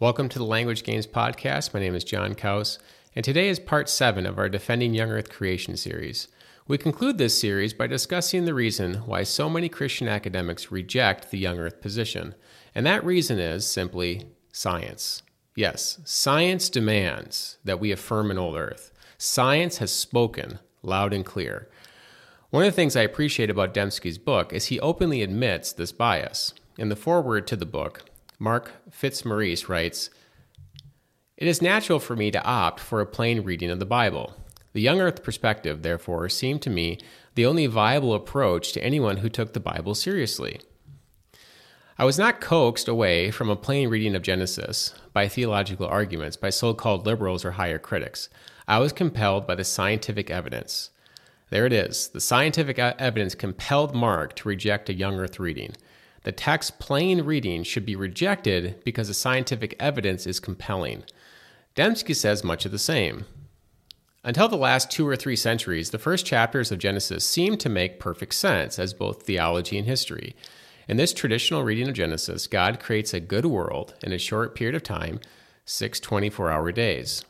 Welcome to the Language Games Podcast. My name is John Kaus, and today is part seven of our Defending Young Earth Creation series. We conclude this series by discussing the reason why so many Christian academics reject the young Earth position, and that reason is simply science. Yes, science demands that we affirm an old Earth. Science has spoken loud and clear. One of the things I appreciate about Dembski's book is he openly admits this bias. In the foreword to the book, Mark Fitzmaurice writes It is natural for me to opt for a plain reading of the Bible. The young earth perspective, therefore, seemed to me the only viable approach to anyone who took the Bible seriously. I was not coaxed away from a plain reading of Genesis by theological arguments by so called liberals or higher critics. I was compelled by the scientific evidence. There it is. The scientific evidence compelled Mark to reject a young earth reading. The text's plain reading should be rejected because the scientific evidence is compelling. Dembski says much of the same. Until the last two or three centuries, the first chapters of Genesis seemed to make perfect sense as both theology and history. In this traditional reading of Genesis, God creates a good world in a short period of time, six 24 hour days.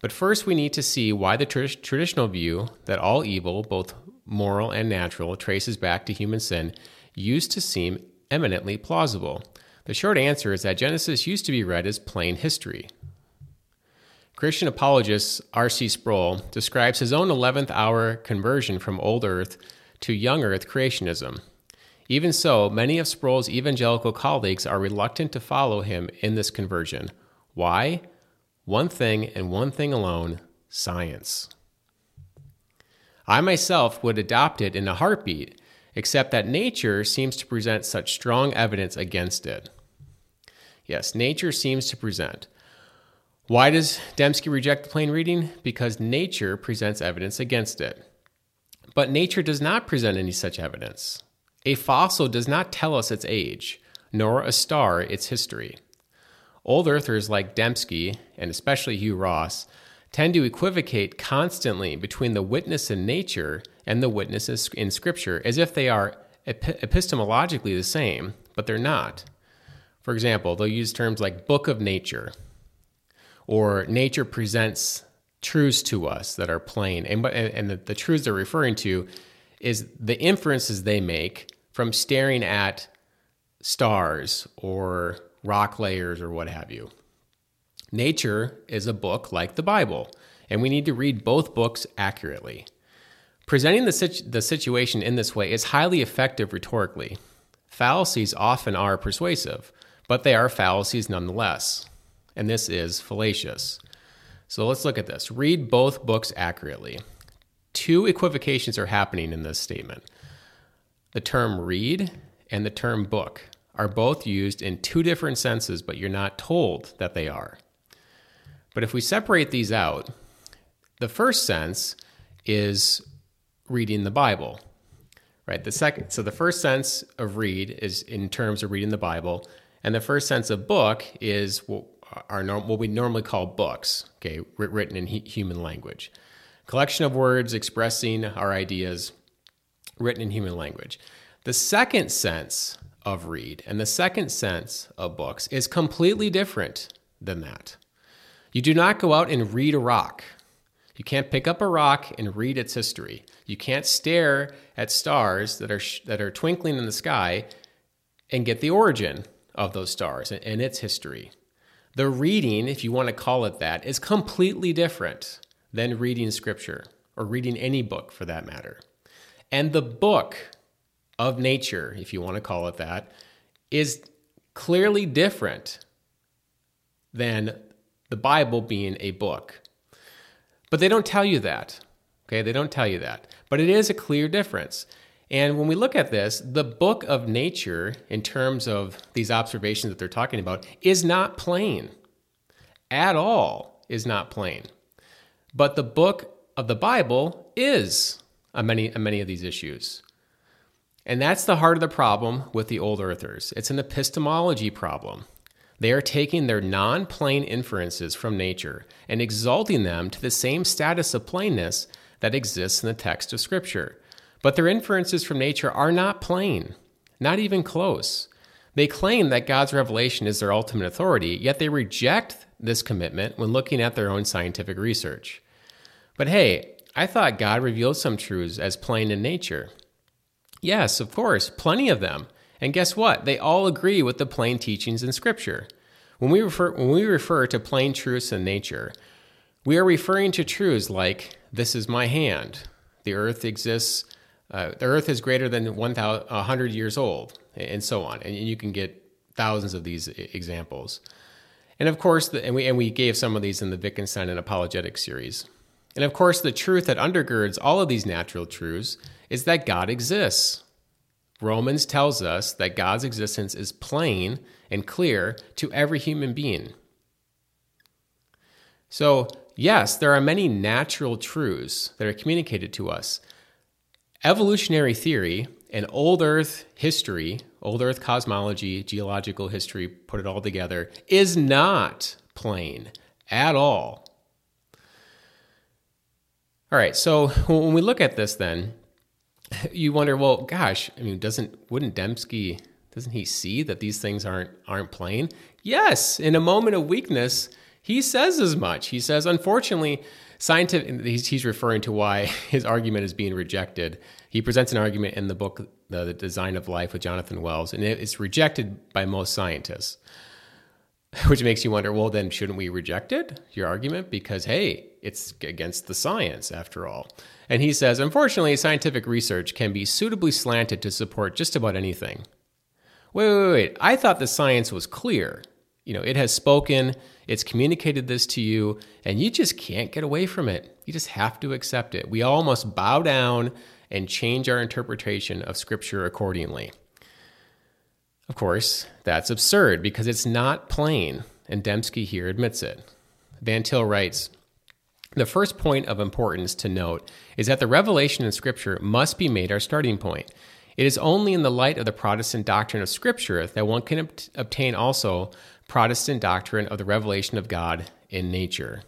But first, we need to see why the tr- traditional view that all evil, both moral and natural, traces back to human sin used to seem eminently plausible? The short answer is that Genesis used to be read as plain history. Christian apologist R.C. Sproul describes his own 11th hour conversion from old earth to young earth creationism. Even so, many of Sproul's evangelical colleagues are reluctant to follow him in this conversion. Why? One thing and one thing alone science. I myself would adopt it in a heartbeat except that nature seems to present such strong evidence against it. Yes, nature seems to present. Why does Dembski reject the plain reading? Because nature presents evidence against it. But nature does not present any such evidence. A fossil does not tell us its age, nor a star its history. Old earthers like Dembski, and especially Hugh Ross, tend to equivocate constantly between the witness in nature and the witnesses in Scripture as if they are epistemologically the same, but they're not. For example, they'll use terms like book of nature or nature presents truths to us that are plain. And, and the, the truths they're referring to is the inferences they make from staring at stars or rock layers or what have you. Nature is a book like the Bible, and we need to read both books accurately. Presenting the, situ- the situation in this way is highly effective rhetorically. Fallacies often are persuasive, but they are fallacies nonetheless. And this is fallacious. So let's look at this. Read both books accurately. Two equivocations are happening in this statement. The term read and the term book are both used in two different senses, but you're not told that they are. But if we separate these out, the first sense is reading the Bible, right? The second, so the first sense of read is in terms of reading the Bible, and the first sense of book is what, are what we normally call books, okay, written in human language, collection of words expressing our ideas, written in human language. The second sense of read and the second sense of books is completely different than that. You do not go out and read a rock. You can't pick up a rock and read its history. You can't stare at stars that are that are twinkling in the sky and get the origin of those stars and, and its history. The reading, if you want to call it that, is completely different than reading scripture or reading any book for that matter. And the book of nature, if you want to call it that, is clearly different than the Bible being a book. But they don't tell you that. Okay, they don't tell you that. But it is a clear difference. And when we look at this, the book of nature, in terms of these observations that they're talking about, is not plain. At all is not plain. But the book of the Bible is on many, on many of these issues. And that's the heart of the problem with the old earthers. It's an epistemology problem. They are taking their non plain inferences from nature and exalting them to the same status of plainness that exists in the text of Scripture. But their inferences from nature are not plain, not even close. They claim that God's revelation is their ultimate authority, yet they reject this commitment when looking at their own scientific research. But hey, I thought God revealed some truths as plain in nature. Yes, of course, plenty of them. And guess what? They all agree with the plain teachings in Scripture. When we refer, when we refer to plain truths in nature, we are referring to truths like, This is my hand. The earth exists, uh, the earth is greater than 100 years old, and so on. And you can get thousands of these examples. And of course, the, and, we, and we gave some of these in the Wittgenstein and Apologetic series. And of course, the truth that undergirds all of these natural truths is that God exists. Romans tells us that God's existence is plain and clear to every human being. So, yes, there are many natural truths that are communicated to us. Evolutionary theory and old Earth history, old Earth cosmology, geological history, put it all together, is not plain at all. All right, so when we look at this, then you wonder, well, gosh, I mean, doesn't wouldn't Dembski doesn't he see that these things aren't aren't plain? Yes, in a moment of weakness, he says as much. He says, unfortunately, scientific. He's, he's referring to why his argument is being rejected. He presents an argument in the book, the, the Design of Life, with Jonathan Wells, and it's rejected by most scientists. Which makes you wonder, well, then shouldn't we reject it, your argument? Because, hey, it's against the science after all. And he says, unfortunately, scientific research can be suitably slanted to support just about anything. Wait, wait, wait. I thought the science was clear. You know, it has spoken, it's communicated this to you, and you just can't get away from it. You just have to accept it. We all must bow down and change our interpretation of Scripture accordingly. Of course, that's absurd because it's not plain, and Dembski here admits it. Van Til writes The first point of importance to note is that the revelation in Scripture must be made our starting point. It is only in the light of the Protestant doctrine of Scripture that one can ob- obtain also Protestant doctrine of the revelation of God in nature.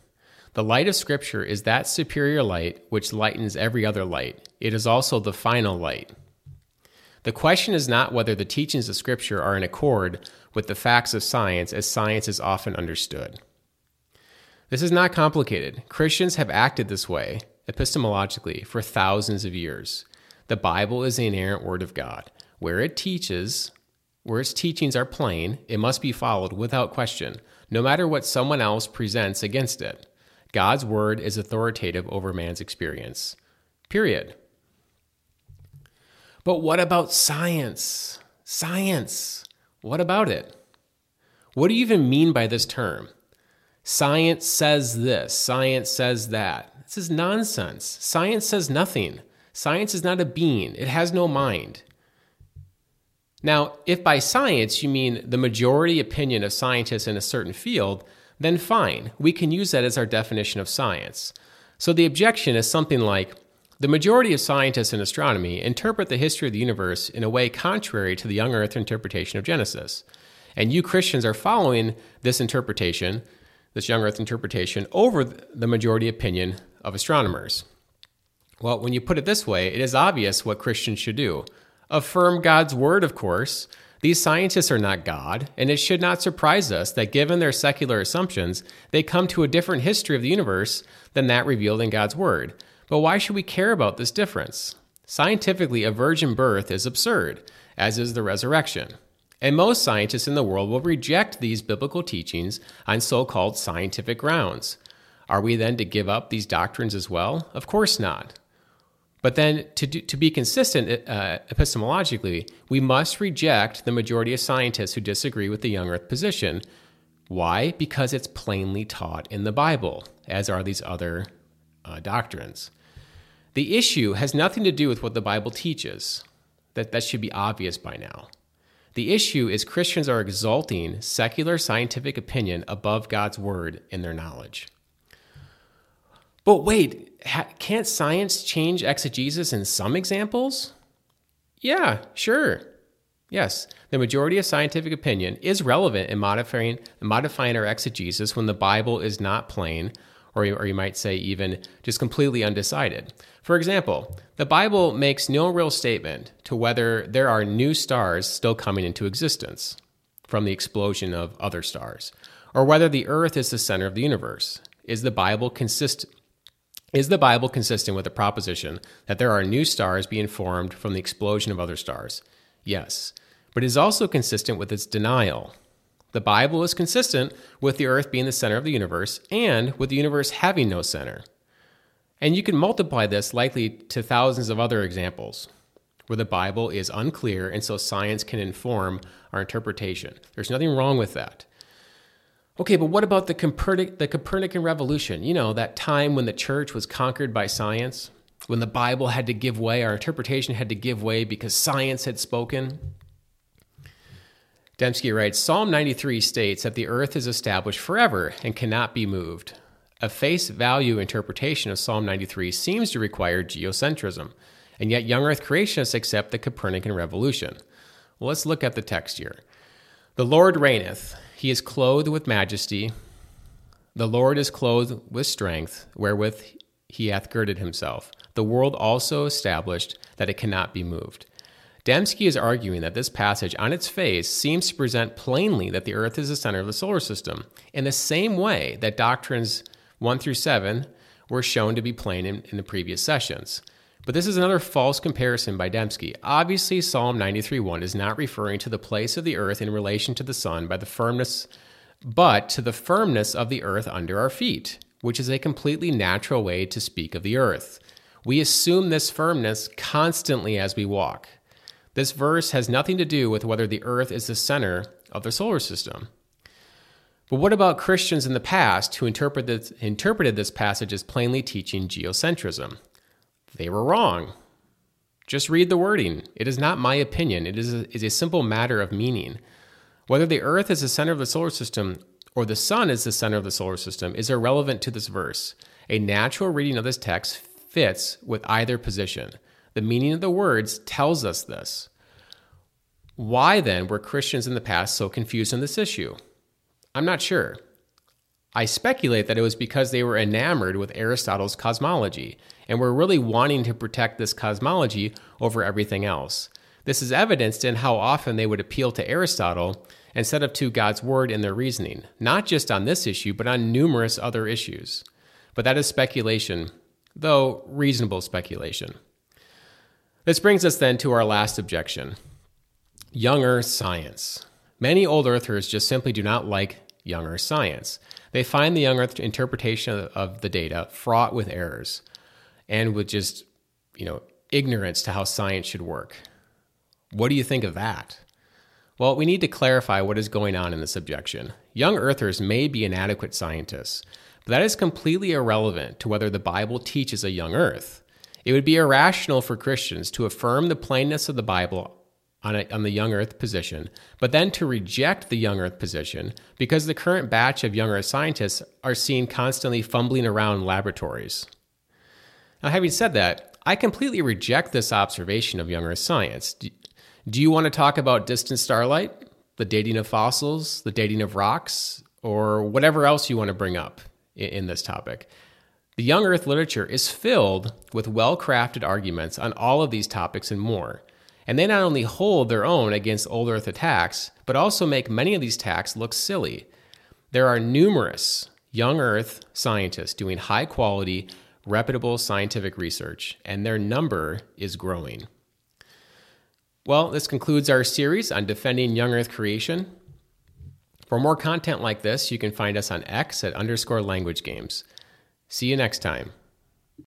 The light of Scripture is that superior light which lightens every other light. It is also the final light. The question is not whether the teachings of Scripture are in accord with the facts of science as science is often understood. This is not complicated. Christians have acted this way, epistemologically, for thousands of years. The Bible is the inerrant Word of God. Where it teaches, where its teachings are plain, it must be followed without question, no matter what someone else presents against it. God's Word is authoritative over man's experience. Period. But what about science? Science. What about it? What do you even mean by this term? Science says this, science says that. This is nonsense. Science says nothing. Science is not a being, it has no mind. Now, if by science you mean the majority opinion of scientists in a certain field, then fine, we can use that as our definition of science. So the objection is something like the majority of scientists in astronomy interpret the history of the universe in a way contrary to the young earth interpretation of Genesis. And you Christians are following this interpretation, this young earth interpretation, over the majority opinion of astronomers. Well, when you put it this way, it is obvious what Christians should do. Affirm God's word, of course. These scientists are not God, and it should not surprise us that given their secular assumptions, they come to a different history of the universe than that revealed in God's word. But why should we care about this difference? Scientifically, a virgin birth is absurd, as is the resurrection. And most scientists in the world will reject these biblical teachings on so called scientific grounds. Are we then to give up these doctrines as well? Of course not. But then, to, do, to be consistent uh, epistemologically, we must reject the majority of scientists who disagree with the young earth position. Why? Because it's plainly taught in the Bible, as are these other uh, doctrines. The issue has nothing to do with what the Bible teaches. That, that should be obvious by now. The issue is Christians are exalting secular scientific opinion above God's word in their knowledge. But wait, ha- can't science change exegesis in some examples? Yeah, sure. Yes, the majority of scientific opinion is relevant in modifying, modifying our exegesis when the Bible is not plain or you, or you might say even just completely undecided. For example, the Bible makes no real statement to whether there are new stars still coming into existence. from the explosion of other stars, or whether the earth is the center of the universe. Is the Bible consistent? Is the Bible consistent with the proposition that there are new stars being formed from the explosion of other stars? Yes, but it is also consistent with its denial. The Bible is consistent with the earth being the center of the universe and with the universe having no center. And you can multiply this likely to thousands of other examples where the Bible is unclear and so science can inform our interpretation. There's nothing wrong with that. Okay, but what about the, Copernic, the Copernican revolution? You know, that time when the church was conquered by science, when the Bible had to give way, our interpretation had to give way because science had spoken. Dembski writes Psalm 93 states that the earth is established forever and cannot be moved. A face value interpretation of Psalm 93 seems to require geocentrism, and yet young earth creationists accept the Copernican revolution. Well, let's look at the text here. The Lord reigneth, he is clothed with majesty. The Lord is clothed with strength, wherewith he hath girded himself. The world also established that it cannot be moved. Dembski is arguing that this passage on its face seems to present plainly that the Earth is the center of the solar system, in the same way that doctrines 1 through 7 were shown to be plain in, in the previous sessions. But this is another false comparison by Dembski. Obviously, Psalm 93:1 is not referring to the place of the earth in relation to the sun by the firmness, but to the firmness of the earth under our feet, which is a completely natural way to speak of the earth. We assume this firmness constantly as we walk. This verse has nothing to do with whether the earth is the center of the solar system. But what about Christians in the past who interpret this, interpreted this passage as plainly teaching geocentrism? They were wrong. Just read the wording. It is not my opinion, it is a, is a simple matter of meaning. Whether the earth is the center of the solar system or the sun is the center of the solar system is irrelevant to this verse. A natural reading of this text fits with either position. The meaning of the words tells us this. Why then were Christians in the past so confused on this issue? I'm not sure. I speculate that it was because they were enamored with Aristotle's cosmology and were really wanting to protect this cosmology over everything else. This is evidenced in how often they would appeal to Aristotle instead of to God's word in their reasoning, not just on this issue, but on numerous other issues. But that is speculation, though reasonable speculation. This brings us then to our last objection young earth science. Many old earthers just simply do not like young earth science. They find the young earth interpretation of the data fraught with errors and with just, you know, ignorance to how science should work. What do you think of that? Well, we need to clarify what is going on in this objection. Young earthers may be inadequate scientists, but that is completely irrelevant to whether the Bible teaches a young earth. It would be irrational for Christians to affirm the plainness of the Bible on, a, on the young earth position, but then to reject the young earth position because the current batch of young earth scientists are seen constantly fumbling around laboratories. Now, having said that, I completely reject this observation of young earth science. Do, you want to talk about distant starlight, the dating of fossils, the dating of rocks, or whatever else you want to bring up in this topic? The young earth literature is filled with well crafted arguments on all of these topics and more. And they not only hold their own against old earth attacks, but also make many of these attacks look silly. There are numerous young earth scientists doing high quality, reputable scientific research, and their number is growing. Well, this concludes our series on defending young earth creation. For more content like this, you can find us on X at underscore language games. See you next time.